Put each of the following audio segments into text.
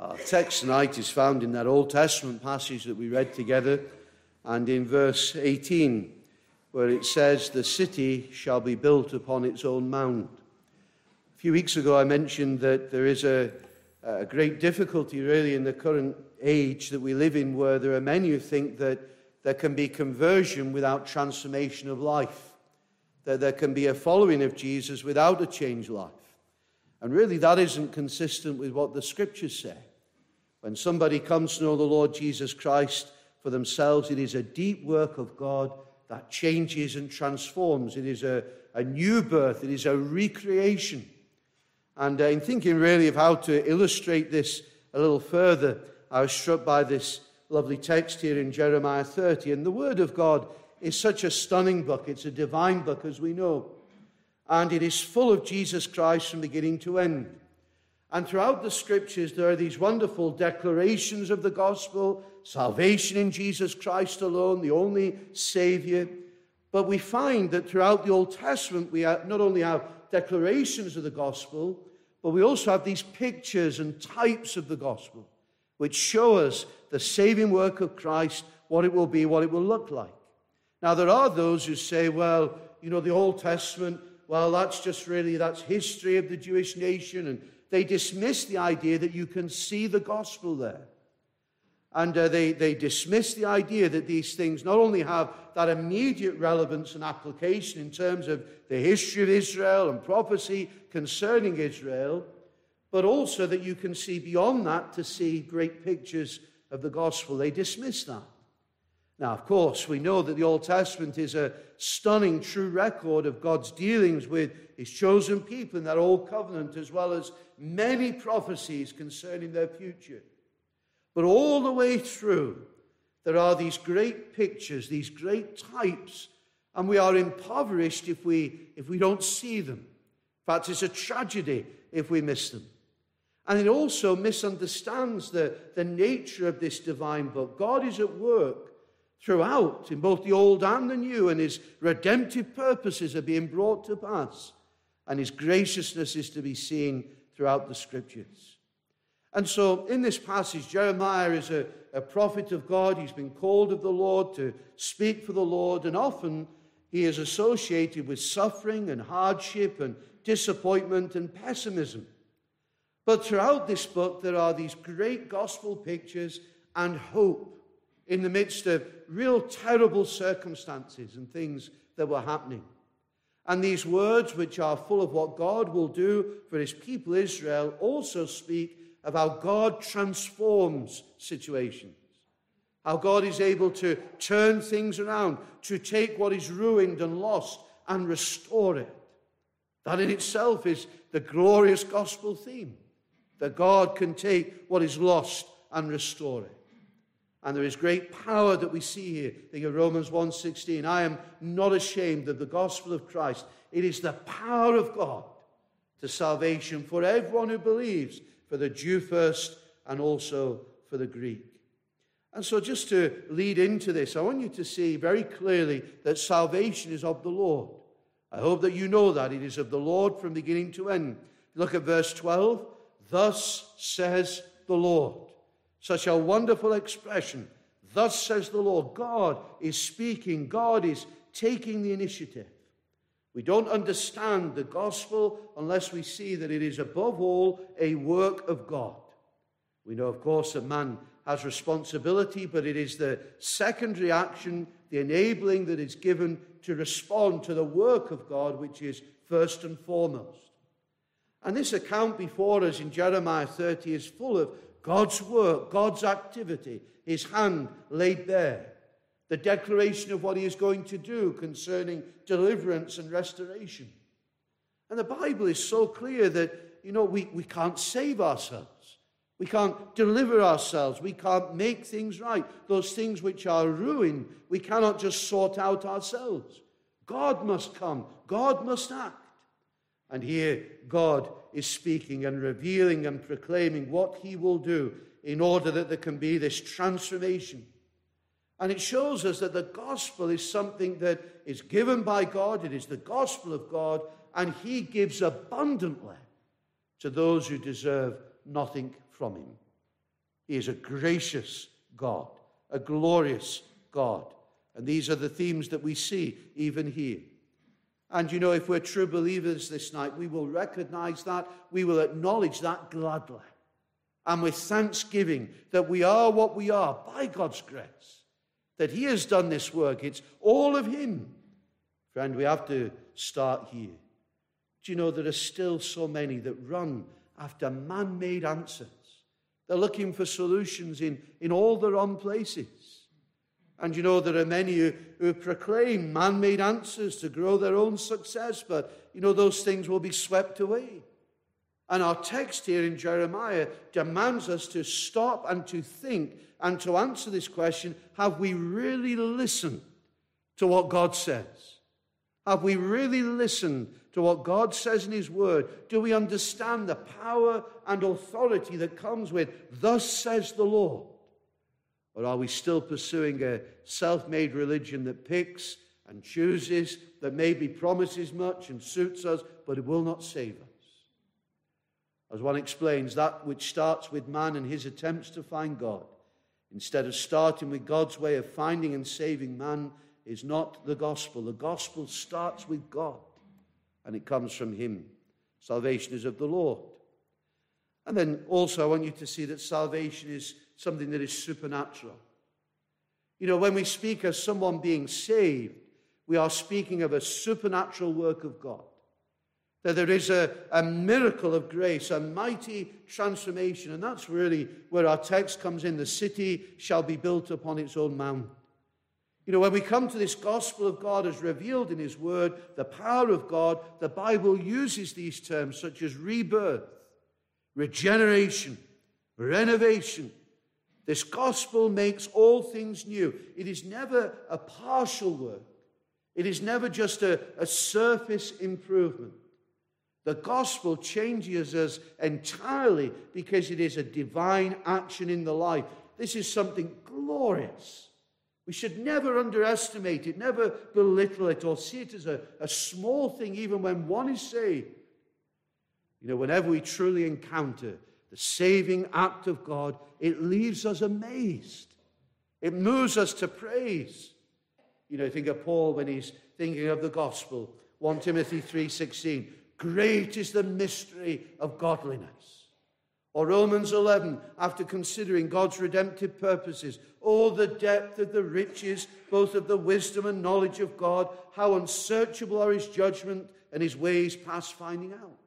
Our text tonight is found in that Old Testament passage that we read together and in verse 18, where it says, The city shall be built upon its own mound. A few weeks ago, I mentioned that there is a, a great difficulty, really, in the current age that we live in, where there are many who think that there can be conversion without transformation of life, that there can be a following of Jesus without a changed life. And really, that isn't consistent with what the scriptures say. When somebody comes to know the Lord Jesus Christ for themselves, it is a deep work of God that changes and transforms. It is a, a new birth, it is a recreation. And uh, in thinking really of how to illustrate this a little further, I was struck by this lovely text here in Jeremiah 30. And the Word of God is such a stunning book. It's a divine book, as we know and it is full of Jesus Christ from beginning to end. And throughout the scriptures, there are these wonderful declarations of the gospel salvation in Jesus Christ alone, the only Savior. But we find that throughout the Old Testament, we not only have declarations of the gospel, but we also have these pictures and types of the gospel, which show us the saving work of Christ, what it will be, what it will look like. Now, there are those who say, well, you know, the Old Testament well, that's just really, that's history of the Jewish nation. And they dismiss the idea that you can see the gospel there. And uh, they, they dismiss the idea that these things not only have that immediate relevance and application in terms of the history of Israel and prophecy concerning Israel, but also that you can see beyond that to see great pictures of the gospel. They dismiss that. Now, of course, we know that the Old Testament is a stunning, true record of God's dealings with his chosen people in that old covenant, as well as many prophecies concerning their future. But all the way through, there are these great pictures, these great types, and we are impoverished if we, if we don't see them. In fact, it's a tragedy if we miss them. And it also misunderstands the, the nature of this divine book. God is at work throughout in both the old and the new, and his redemptive purposes are being brought to pass, and his graciousness is to be seen throughout the scriptures. And so, in this passage, Jeremiah is a, a prophet of God. He's been called of the Lord to speak for the Lord, and often he is associated with suffering and hardship and disappointment and pessimism. But throughout this book, there are these great gospel pictures and hope in the midst of real terrible circumstances and things that were happening. And these words, which are full of what God will do for his people Israel, also speak of how God transforms situations. How God is able to turn things around, to take what is ruined and lost and restore it. That in itself is the glorious gospel theme that God can take what is lost and restore it. And there is great power that we see here. Think of Romans 1:16. I am not ashamed of the gospel of Christ. It is the power of God to salvation for everyone who believes, for the Jew first and also for the Greek. And so, just to lead into this, I want you to see very clearly that salvation is of the Lord. I hope that you know that. It is of the Lord from beginning to end. Look at verse 12. Thus says the Lord. Such a wonderful expression. Thus says the Lord. God is speaking, God is taking the initiative. We don't understand the gospel unless we see that it is above all a work of God. We know, of course, that man has responsibility, but it is the secondary action, the enabling that is given to respond to the work of God, which is first and foremost. And this account before us in Jeremiah 30 is full of God's work, God's activity, his hand laid bare, the declaration of what he is going to do concerning deliverance and restoration. And the Bible is so clear that, you know, we, we can't save ourselves. We can't deliver ourselves. We can't make things right. Those things which are ruined, we cannot just sort out ourselves. God must come. God must act. And here, God is speaking and revealing and proclaiming what he will do in order that there can be this transformation. And it shows us that the gospel is something that is given by God, it is the gospel of God, and he gives abundantly to those who deserve nothing from him. He is a gracious God, a glorious God. And these are the themes that we see even here. And you know, if we're true believers this night, we will recognize that, we will acknowledge that gladly. And with thanksgiving that we are what we are by God's grace, that He has done this work. It's all of Him. Friend, we have to start here. Do you know there are still so many that run after man made answers? They're looking for solutions in, in all the wrong places. And you know, there are many who, who proclaim man made answers to grow their own success, but you know, those things will be swept away. And our text here in Jeremiah demands us to stop and to think and to answer this question have we really listened to what God says? Have we really listened to what God says in His Word? Do we understand the power and authority that comes with, Thus says the Lord? Or are we still pursuing a self made religion that picks and chooses, that maybe promises much and suits us, but it will not save us? As one explains, that which starts with man and his attempts to find God, instead of starting with God's way of finding and saving man, is not the gospel. The gospel starts with God and it comes from Him. Salvation is of the Lord. And then also, I want you to see that salvation is something that is supernatural. You know, when we speak of someone being saved, we are speaking of a supernatural work of God. That there is a, a miracle of grace, a mighty transformation. And that's really where our text comes in. The city shall be built upon its own mount. You know, when we come to this gospel of God as revealed in His Word, the power of God, the Bible uses these terms such as rebirth, regeneration, renovation. This gospel makes all things new. It is never a partial work, it is never just a, a surface improvement. The gospel changes us entirely because it is a divine action in the life. This is something glorious. We should never underestimate it, never belittle it, or see it as a, a small thing, even when one is saved. You know, whenever we truly encounter the saving act of God, it leaves us amazed. It moves us to praise. You know, think of Paul when he's thinking of the gospel. 1 Timothy 3:16. Great is the mystery of godliness. Or Romans 11, after considering God's redemptive purposes, all the depth of the riches, both of the wisdom and knowledge of God, how unsearchable are his judgment and his ways past finding out.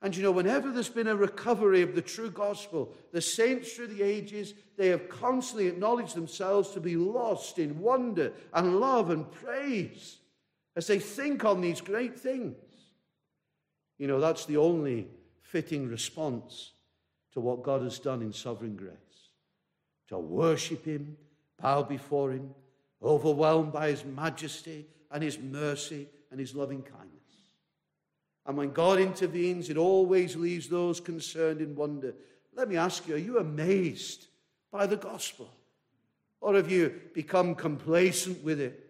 And you know, whenever there's been a recovery of the true gospel, the saints through the ages, they have constantly acknowledged themselves to be lost in wonder and love and praise as they think on these great things. You know, that's the only fitting response to what God has done in sovereign grace. To worship Him, bow before Him, overwhelmed by His majesty and His mercy and His loving kindness. And when God intervenes, it always leaves those concerned in wonder. Let me ask you, are you amazed by the gospel? Or have you become complacent with it?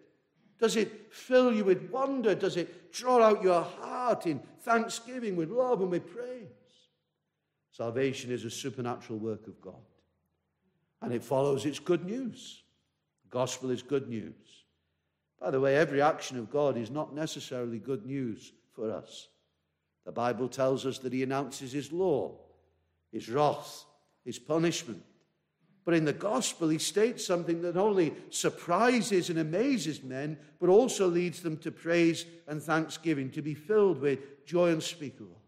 Does it fill you with wonder? Does it draw out your heart in thanksgiving, with love, and with praise? Salvation is a supernatural work of God. And it follows its good news. The gospel is good news. By the way, every action of God is not necessarily good news for us. The Bible tells us that He announces His law, His wrath, His punishment. But in the gospel, He states something that only surprises and amazes men, but also leads them to praise and thanksgiving, to be filled with joy unspeakable.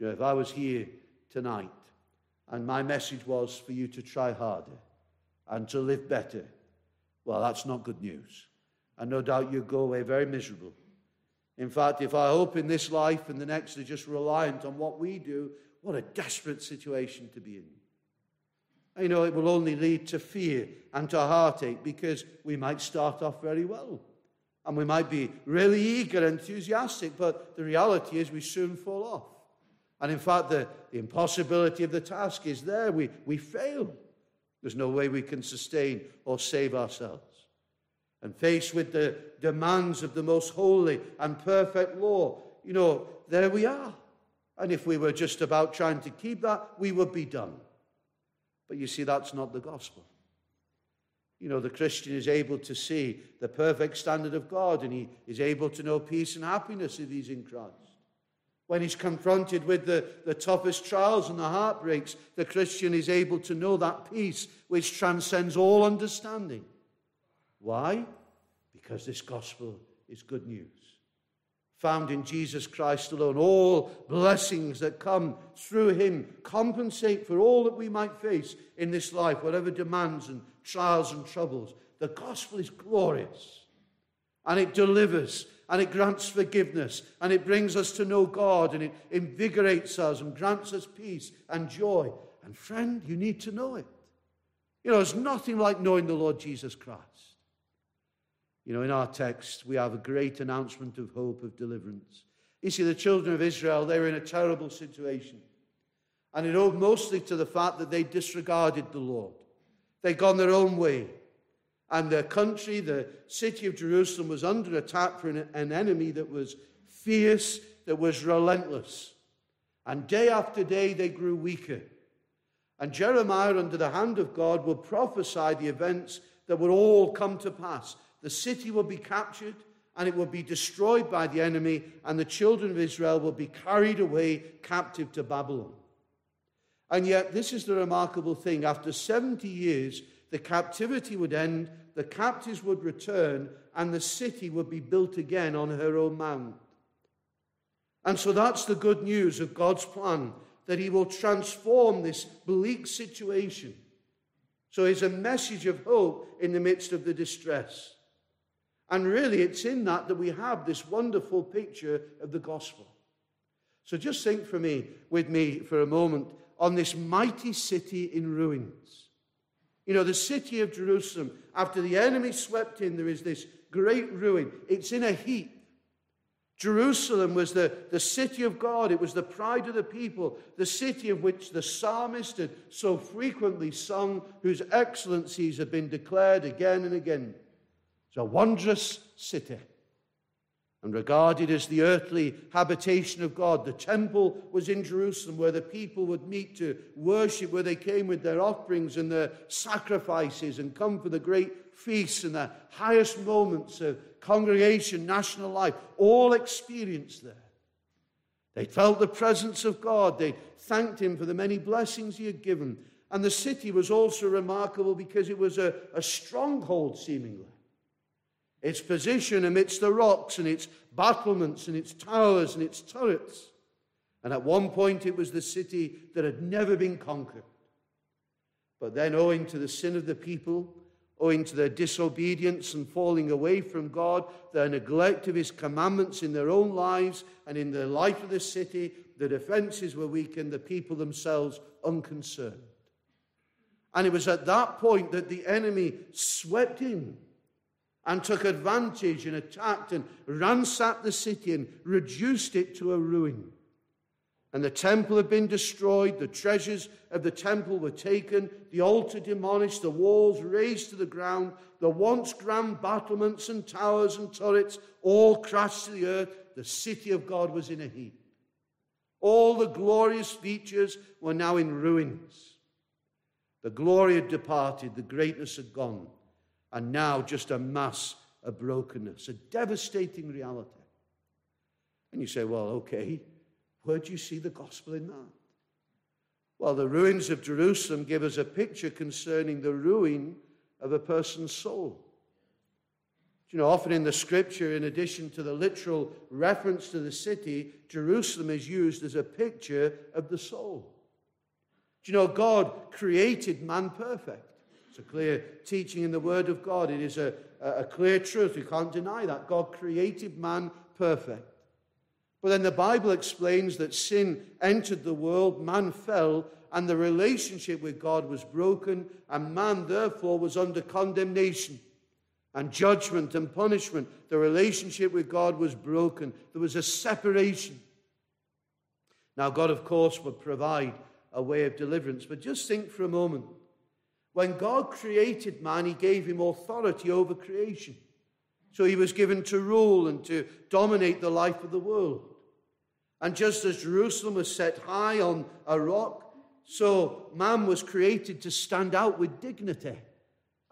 Know, if I was here tonight. And my message was for you to try harder and to live better. Well, that's not good news. And no doubt you'd go away very miserable. In fact, if our hope in this life and the next are just reliant on what we do, what a desperate situation to be in. You know, it will only lead to fear and to heartache because we might start off very well. And we might be really eager, and enthusiastic, but the reality is we soon fall off. And in fact, the, the impossibility of the task is there. We, we fail. There's no way we can sustain or save ourselves. And faced with the demands of the most holy and perfect law, you know, there we are. And if we were just about trying to keep that, we would be done. But you see, that's not the gospel. You know, the Christian is able to see the perfect standard of God and he is able to know peace and happiness if he's in Christ. When he's confronted with the, the toughest trials and the heartbreaks, the Christian is able to know that peace which transcends all understanding. Why? Because this gospel is good news. Found in Jesus Christ alone. All blessings that come through him compensate for all that we might face in this life, whatever demands and trials and troubles. The gospel is glorious and it delivers and it grants forgiveness and it brings us to know God and it invigorates us and grants us peace and joy. And friend, you need to know it. You know, it's nothing like knowing the Lord Jesus Christ. You know, in our text, we have a great announcement of hope, of deliverance. You see, the children of Israel, they were in a terrible situation. And it owed mostly to the fact that they disregarded the Lord. They'd gone their own way. And their country, the city of Jerusalem, was under attack from an enemy that was fierce, that was relentless. And day after day, they grew weaker. And Jeremiah, under the hand of God, will prophesy the events that would all come to pass. The city will be captured and it will be destroyed by the enemy, and the children of Israel will be carried away captive to Babylon. And yet, this is the remarkable thing. After 70 years, the captivity would end, the captives would return, and the city would be built again on her own mount. And so that's the good news of God's plan that He will transform this bleak situation. So it's a message of hope in the midst of the distress. And really, it's in that that we have this wonderful picture of the gospel. So just think for me, with me for a moment, on this mighty city in ruins. You know, the city of Jerusalem, after the enemy swept in, there is this great ruin. It's in a heap. Jerusalem was the, the city of God. It was the pride of the people, the city of which the psalmist had so frequently sung, whose excellencies have been declared again and again. It's a wondrous city and regarded as the earthly habitation of God. The temple was in Jerusalem where the people would meet to worship, where they came with their offerings and their sacrifices and come for the great feasts and the highest moments of congregation, national life, all experienced there. They felt the presence of God. They thanked Him for the many blessings He had given. And the city was also remarkable because it was a, a stronghold, seemingly its position amidst the rocks and its battlements and its towers and its turrets. And at one point, it was the city that had never been conquered. But then, owing to the sin of the people, owing to their disobedience and falling away from God, their neglect of His commandments in their own lives and in the life of the city, the defenses were weakened, the people themselves unconcerned. And it was at that point that the enemy swept in and took advantage and attacked and ransacked the city and reduced it to a ruin. And the temple had been destroyed, the treasures of the temple were taken, the altar demolished, the walls razed to the ground, the once grand battlements and towers and turrets all crashed to the earth. The city of God was in a heap. All the glorious features were now in ruins. The glory had departed, the greatness had gone and now just a mass of brokenness, a devastating reality. And you say, well, okay, where do you see the gospel in that? Well, the ruins of Jerusalem give us a picture concerning the ruin of a person's soul. You know, often in the scripture, in addition to the literal reference to the city, Jerusalem is used as a picture of the soul. Do you know, God created man perfect. It's a clear teaching in the Word of God. It is a, a clear truth. We can't deny that. God created man perfect. But then the Bible explains that sin entered the world, man fell, and the relationship with God was broken, and man therefore was under condemnation and judgment and punishment. The relationship with God was broken. There was a separation. Now, God, of course, would provide a way of deliverance, but just think for a moment when God created man, he gave him authority over creation. So he was given to rule and to dominate the life of the world. And just as Jerusalem was set high on a rock, So man was created to stand out with dignity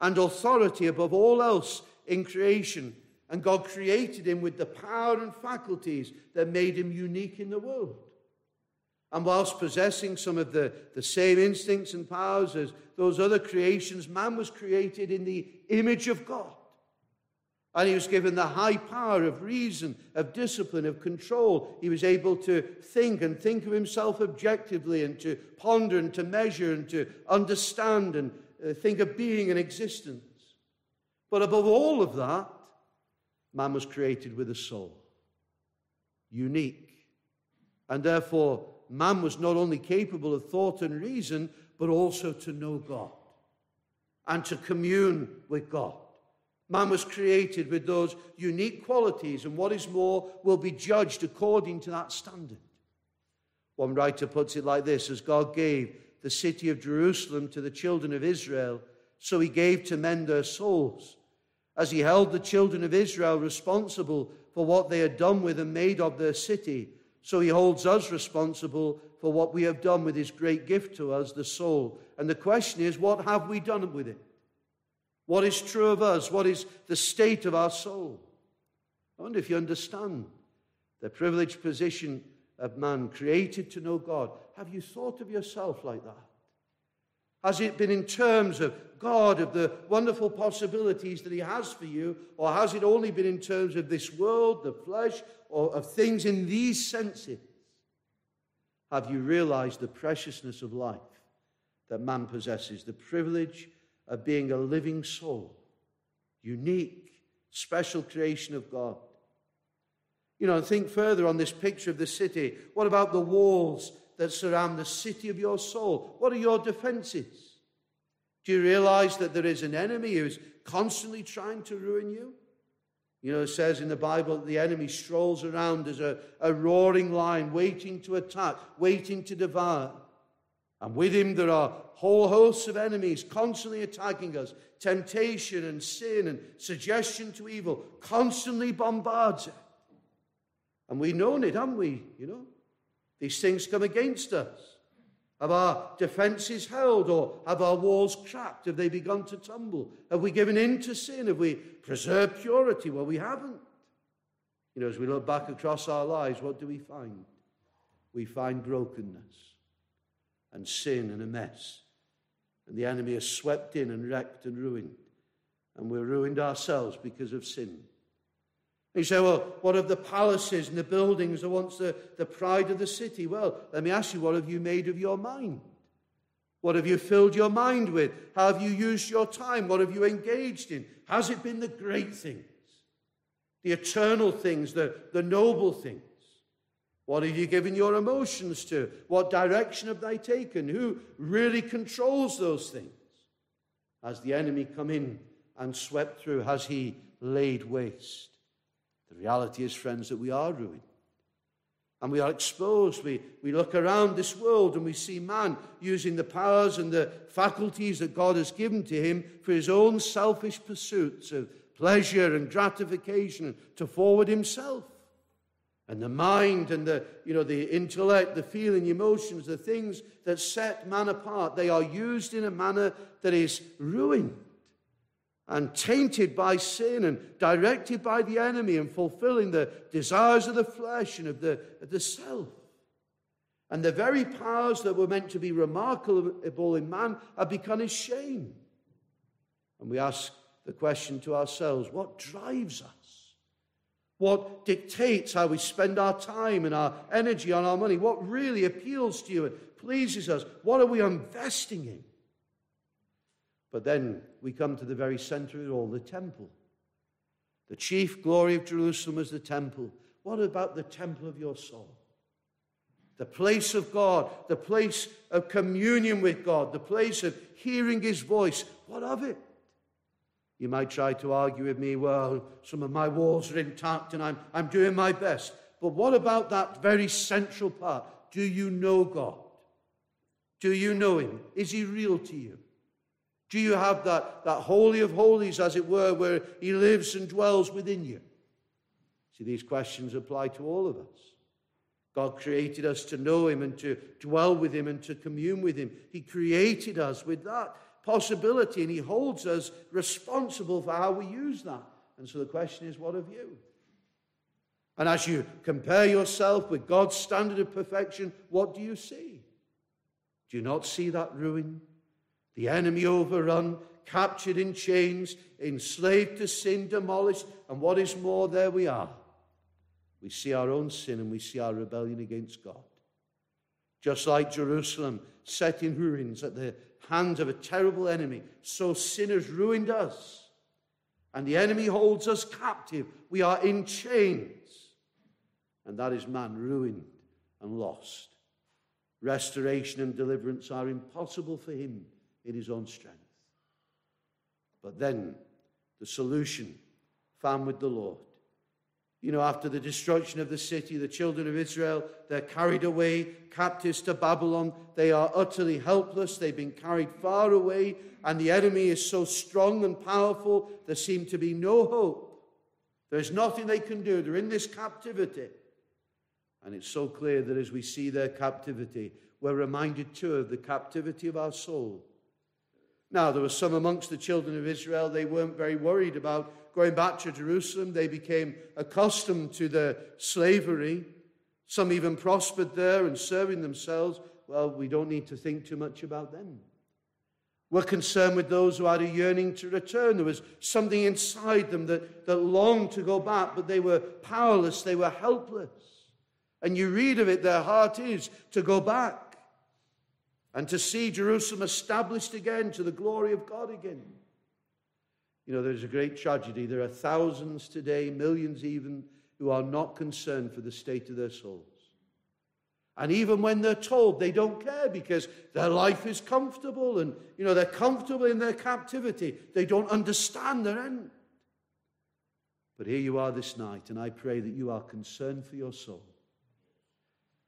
and authority above all else in creation. And God created him with the power and faculties that made him unique in the world. And whilst possessing some of the, the same instincts and powers as those other creations, man was created in the image of God. And he was given the high power of reason, of discipline, of control. He was able to think and think of himself objectively and to ponder and to measure and to understand and uh, think of being and existence. But above all of that, man was created with a soul, unique. And therefore, man was not only capable of thought and reason, but also to know God and to commune with God. Man was created with those unique qualities, and what is more, will be judged according to that standard. One writer puts it like this As God gave the city of Jerusalem to the children of Israel, so he gave to men their souls. As he held the children of Israel responsible for what they had done with and made of their city, so he holds us responsible for what we have done with his great gift to us, the soul. And the question is, what have we done with it? What is true of us? What is the state of our soul? I wonder if you understand the privileged position of man created to know God. Have you thought of yourself like that? Has it been in terms of God, of the wonderful possibilities that He has for you, or has it only been in terms of this world, the flesh, or of things in these senses? Have you realized the preciousness of life that man possesses, the privilege of being a living soul, unique, special creation of God. You know, and think further on this picture of the city. What about the walls that surround the city of your soul? What are your defenses? Do you realize that there is an enemy who is constantly trying to ruin you? You know, it says in the Bible that the enemy strolls around as a, a roaring lion, waiting to attack, waiting to devour. And with him, there are whole hosts of enemies constantly attacking us. Temptation and sin and suggestion to evil constantly bombards it. And we've known it, haven't we? You know, these things come against us. Have our defenses held or have our walls cracked? Have they begun to tumble? Have we given in to sin? Have we preserved purity? Well, we haven't. You know, as we look back across our lives, what do we find? We find brokenness and sin and a mess. And the enemy has swept in and wrecked and ruined. And we're ruined ourselves because of sin. You say, well, what of the palaces and the buildings that once the, the pride of the city? Well, let me ask you, what have you made of your mind? What have you filled your mind with? How have you used your time? What have you engaged in? Has it been the great things, the eternal things, the, the noble things? What have you given your emotions to? What direction have they taken? Who really controls those things? Has the enemy come in and swept through? Has he laid waste? The reality is, friends, that we are ruined. And we are exposed. We, we look around this world and we see man using the powers and the faculties that God has given to him for his own selfish pursuits of pleasure and gratification to forward himself and the mind and the, you know, the intellect, the feeling, emotions, the things that set man apart, they are used in a manner that is ruined and tainted by sin and directed by the enemy and fulfilling the desires of the flesh and of the, of the self. And the very powers that were meant to be remarkable in man have become his shame. And we ask the question to ourselves what drives us? what dictates how we spend our time and our energy on our money, what really appeals to you and pleases us, what are we investing in? But then we come to the very center of all the temple. The chief glory of Jerusalem is the temple. What about the temple of your soul? The place of God, the place of communion with God, the place of hearing His voice. What of it? You might try to argue with me, well, some of my walls are intact and I'm, I'm doing my best. But what about that very central part? Do you know God? Do you know Him? Is He real to you? Do you have that, that holy of holies, as it were, where He lives and dwells within you? See, these questions apply to all of us. God created us to know Him and to dwell with Him and to commune with Him. He created us with that possibility and He holds us responsible for how we use that. And so the question is, what of you? And as you compare yourself with God's standard of perfection, what do you see? Do you not see that ruin? The enemy overrun, captured in chains, enslaved to sin, demolished, and what is more, there we are. We see our own sin and we see our rebellion against God. Just like Jerusalem set in ruins at the hands of a terrible enemy, so sinners ruined us. And the enemy holds us captive. We are in chains. And that is man ruined and lost. Restoration and deliverance are impossible for him in his own strength. But then the solution found with the Lord. You know, after the destruction of the city, the children of Israel, they're carried away, captives to Babylon. They are utterly helpless. They've been carried far away, and the enemy is so strong and powerful, there seems to be no hope. There's nothing they can do. They're in this captivity. And it's so clear that as we see their captivity, we're reminded too of the captivity of our soul. Now, there were some amongst the children of Israel, they weren't very worried about going back to Jerusalem. They became accustomed to the slavery. Some even prospered there and serving themselves. Well, we don't need to think too much about them. We're concerned with those who had a yearning to return. There was something inside them that, that longed to go back, but they were powerless, they were helpless. And you read of it, their heart is to go back and to see Jerusalem established again to the glory of God again. You know, there's a great tragedy. There are thousands today, millions even, who are not concerned for the state of their souls. And even when they're told, they don't care because their life is comfortable and, you know, they're comfortable in their captivity. They don't understand their end. But here you are this night, and I pray that you are concerned for your soul.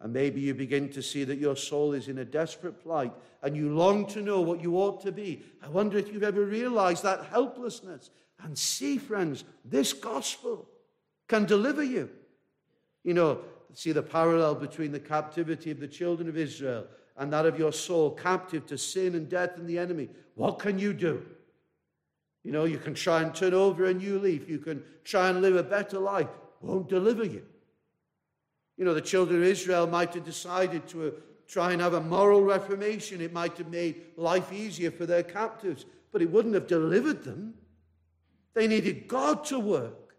And maybe you begin to see that your soul is in a desperate plight and you long to know what you ought to be. I wonder if you've ever realized that helplessness. And see, friends, this gospel can deliver you. You know, see the parallel between the captivity of the children of Israel and that of your soul, captive to sin and death and the enemy. What can you do? You know, you can try and turn over a new leaf. You can try and live a better life. Won't deliver you. You know, the children of Israel might have decided to uh, try and have a moral reformation. It might have made life easier for their captives, but it wouldn't have delivered them. They needed God to work.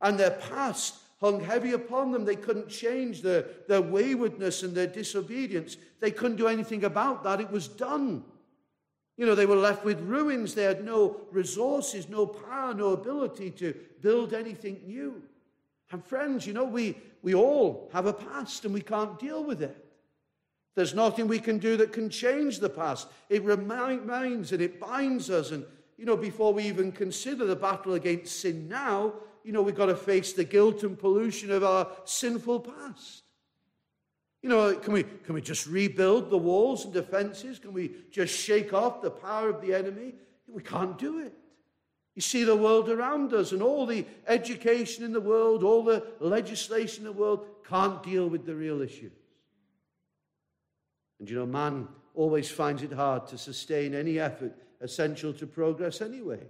And their past hung heavy upon them. They couldn't change their, their waywardness and their disobedience. They couldn't do anything about that. It was done. You know, they were left with ruins. They had no resources, no power, no ability to build anything new. And friends, you know, we, we all have a past and we can't deal with it. There's nothing we can do that can change the past. It reminds and it binds us. And, you know, before we even consider the battle against sin now, you know, we've got to face the guilt and pollution of our sinful past. You know, can we, can we just rebuild the walls and defenses? Can we just shake off the power of the enemy? We can't do it. You see the world around us, and all the education in the world, all the legislation in the world can't deal with the real issues. And you know, man always finds it hard to sustain any effort essential to progress anyway.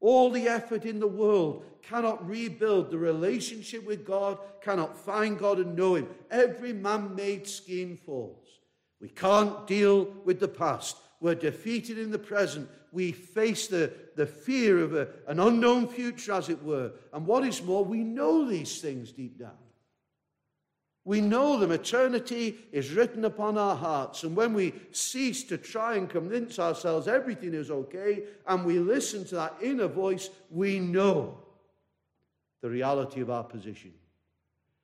All the effort in the world cannot rebuild the relationship with God, cannot find God and know Him. Every man made scheme falls. We can't deal with the past. We're defeated in the present. We face the, the fear of a, an unknown future, as it were. And what is more, we know these things deep down. We know them. Eternity is written upon our hearts. And when we cease to try and convince ourselves everything is okay, and we listen to that inner voice, we know the reality of our position.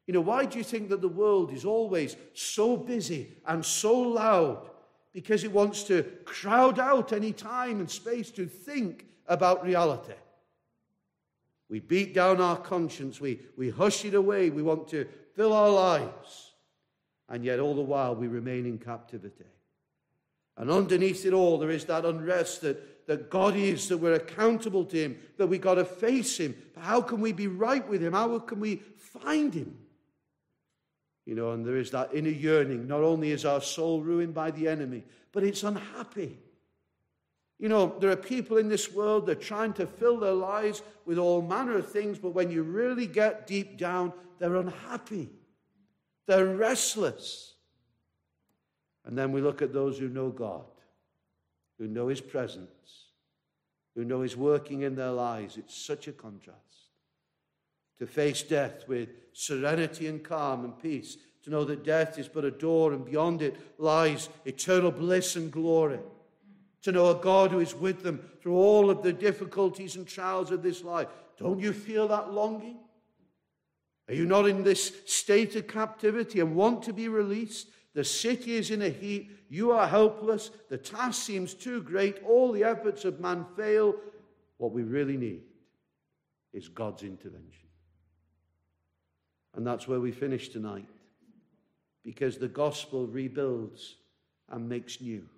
You know, why do you think that the world is always so busy and so loud because it wants to crowd out any time and space to think about reality. We beat down our conscience, we, we hush it away, we want to fill our lives, and yet all the while we remain in captivity. And underneath it all, there is that unrest that, that God is, that we're accountable to Him, that we've got to face Him. But how can we be right with Him? How can we find Him? You know, and there is that inner yearning. Not only is our soul ruined by the enemy, but it's unhappy. You know, there are people in this world that are trying to fill their lives with all manner of things, but when you really get deep down, they're unhappy. They're restless. And then we look at those who know God, who know His presence, who know His working in their lives. It's such a contrast to face death with serenity and calm and peace, to know that death is but a door and beyond it lies eternal bliss and glory, to know a God who is with them through all of the difficulties and trials of this life. Don't you feel that longing? Are you not in this state of captivity and want to be released? The city is in a heat. You are helpless. The task seems too great. All the efforts of man fail. What we really need is God's intervention. And that's where we finish tonight. Because the gospel rebuilds and makes new.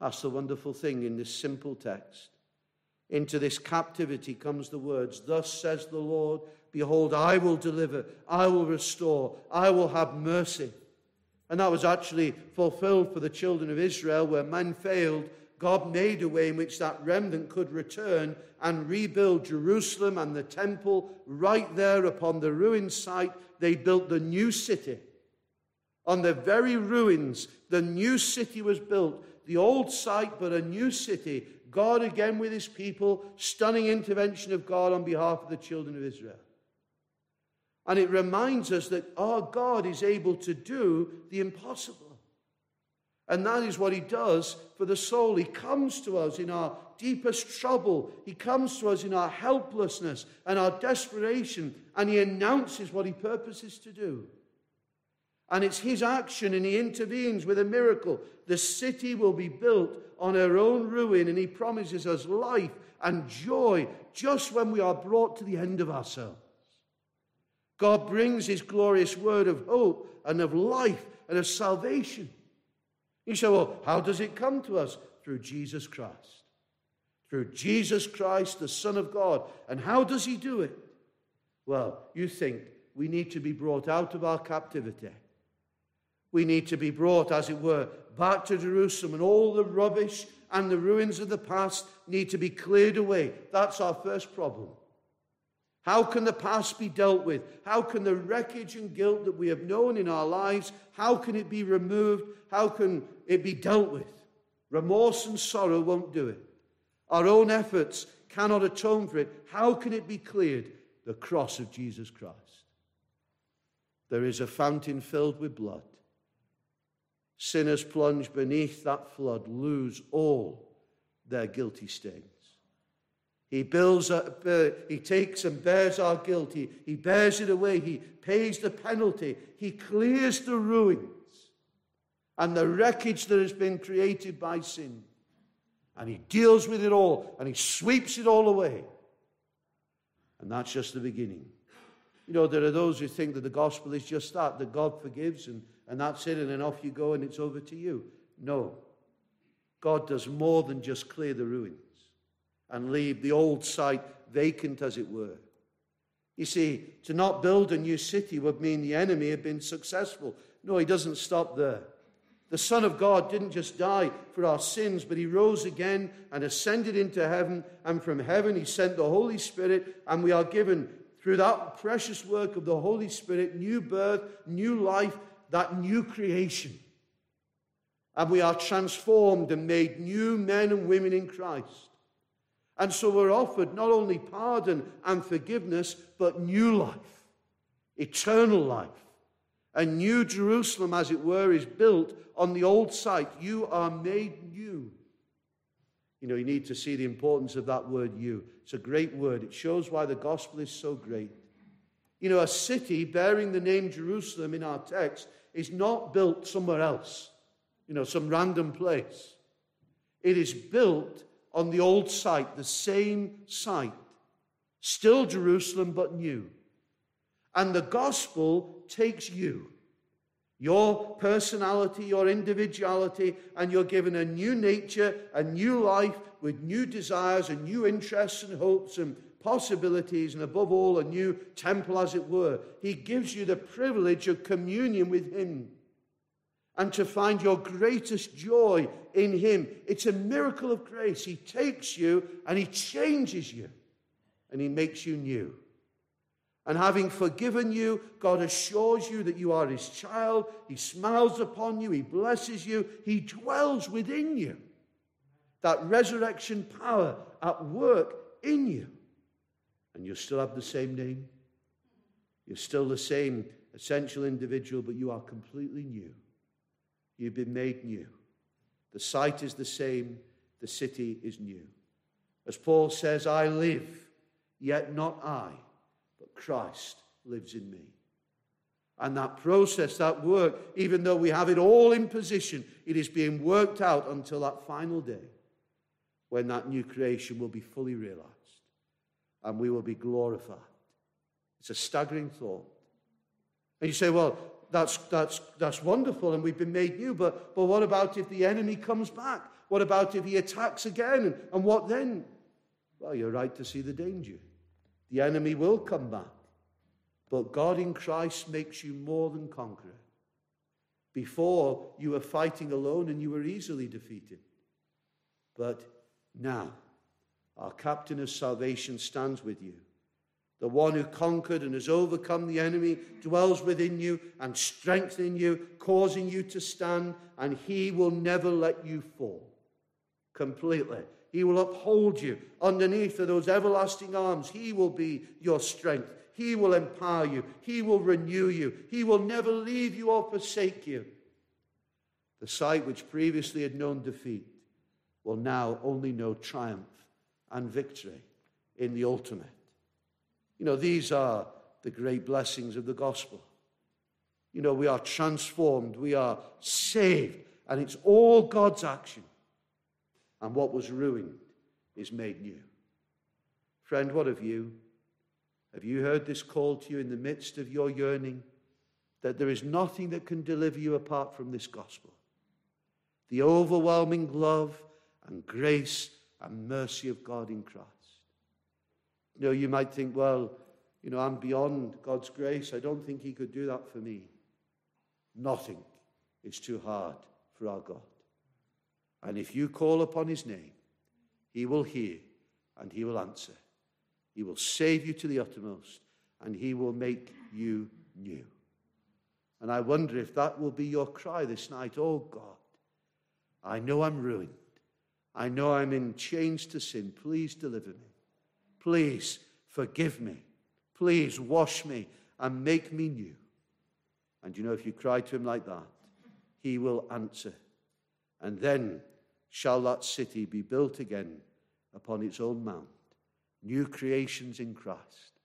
That's the wonderful thing in this simple text. Into this captivity comes the words, Thus says the Lord, Behold, I will deliver, I will restore, I will have mercy. And that was actually fulfilled for the children of Israel, where men failed. God made a way in which that remnant could return and rebuild Jerusalem and the temple right there upon the ruined site. They built the new city. On the very ruins, the new city was built. The old site, but a new city. God again with his people, stunning intervention of God on behalf of the children of Israel. And it reminds us that our God is able to do the impossible. And that is what he does for the soul. He comes to us in our deepest trouble. He comes to us in our helplessness and our desperation, and he announces what he purposes to do. And it's his action, and he intervenes with a miracle. The city will be built on her own ruin, and he promises us life and joy just when we are brought to the end of ourselves. God brings his glorious word of hope and of life and of salvation. You say, well, how does it come to us? Through Jesus Christ. Through Jesus Christ, the Son of God. And how does he do it? Well, you think we need to be brought out of our captivity. We need to be brought, as it were, back to Jerusalem, and all the rubbish and the ruins of the past need to be cleared away. That's our first problem. How can the past be dealt with? How can the wreckage and guilt that we have known in our lives, how can it be removed? How can it be dealt with? Remorse and sorrow won't do it. Our own efforts cannot atone for it. How can it be cleared? The cross of Jesus Christ. There is a fountain filled with blood. Sinners plunged beneath that flood lose all their guilty stains. He builds, a, uh, he takes and bears our guilt. He, he bears it away. He pays the penalty. He clears the ruins and the wreckage that has been created by sin. And he deals with it all and he sweeps it all away. And that's just the beginning. You know, there are those who think that the gospel is just that, that God forgives and, and that's it, and then off you go and it's over to you. No. God does more than just clear the ruins and leave the old site vacant, as it were. You see, to not build a new city would mean the enemy had been successful. No, he doesn't stop there. The Son of God didn't just die for our sins, but he rose again and ascended into heaven. And from heaven, he sent the Holy Spirit, and we are given, through that precious work of the Holy Spirit, new birth, new life, that new creation. And we are transformed and made new men and women in Christ. And so we're offered not only pardon and forgiveness, but new life, eternal life. A new Jerusalem, as it were, is built on the old site. You are made new. You know, you need to see the importance of that word you. It's a great word. It shows why the gospel is so great. You know, a city bearing the name Jerusalem in our text is not built somewhere else, you know, some random place. It is built on the old site, the same site. Still Jerusalem, but new. And the gospel takes you, your personality, your individuality, and you're given a new nature, a new life with new desires and new interests and hopes and possibilities, and above all, a new temple, as it were. He gives you the privilege of communion with Him and to find your greatest joy in Him. It's a miracle of grace. He takes you and He changes you and He makes you new. And having forgiven you, God assures you that you are His child. He smiles upon you, He blesses you, He dwells within you. That resurrection power at work in you. And you still have the same name. You're still the same essential individual, but you are completely new. You've been made new. The site is the same, the city is new. As Paul says, I live, yet not I, but Christ lives in me. And that process, that work, even though we have it all in position, it is being worked out until that final day when that new creation will be fully realized and we will be glorified. It's a staggering thought. And you say, well, that's, that's, that's wonderful and we've been made new, but, but what about if the enemy comes back? What about if he attacks again? And, and what then? Well, you're right to see the danger. The enemy will come back. But God in Christ makes you more than conqueror. Before, you were fighting alone and you were easily defeated. But now, our captain of salvation stands with you. The one who conquered and has overcome the enemy dwells within you and strengthening you, causing you to stand, and he will never let you fall completely. He will uphold you underneath of those everlasting arms. He will be your strength. He will empower you. He will renew you. He will never leave you or forsake you. The site which previously had known defeat will now only know triumph and victory in the ultimate. You know, these are the great blessings of the gospel. You know, we are transformed, we are saved, and it's all God's action. And what was ruined is made new. Friend, what of you? Have you heard this call to you in the midst of your yearning that there is nothing that can deliver you apart from this gospel? The overwhelming love and grace and mercy of God in Christ. You know, you might think, well, you know, I'm beyond God's grace. I don't think He could do that for me. Nothing is too hard for our God. And if you call upon His name, He will hear and He will answer. He will save you to the uttermost and He will make you new. And I wonder if that will be your cry this night. Oh God, I know I'm ruined. I know I'm in chains to sin. Please deliver me. Please forgive me. Please wash me and make me new. And you know, if you cry to him like that, he will answer. And then shall that city be built again upon its own mount. New creations in Christ.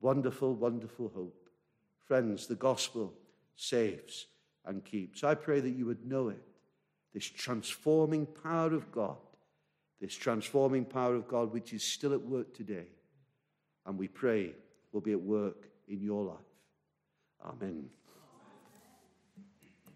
Wonderful, wonderful hope. Friends, the gospel saves and keeps. I pray that you would know it. This transforming power of God this transforming power of God, which is still at work today. And we pray will be at work in your life. Amen.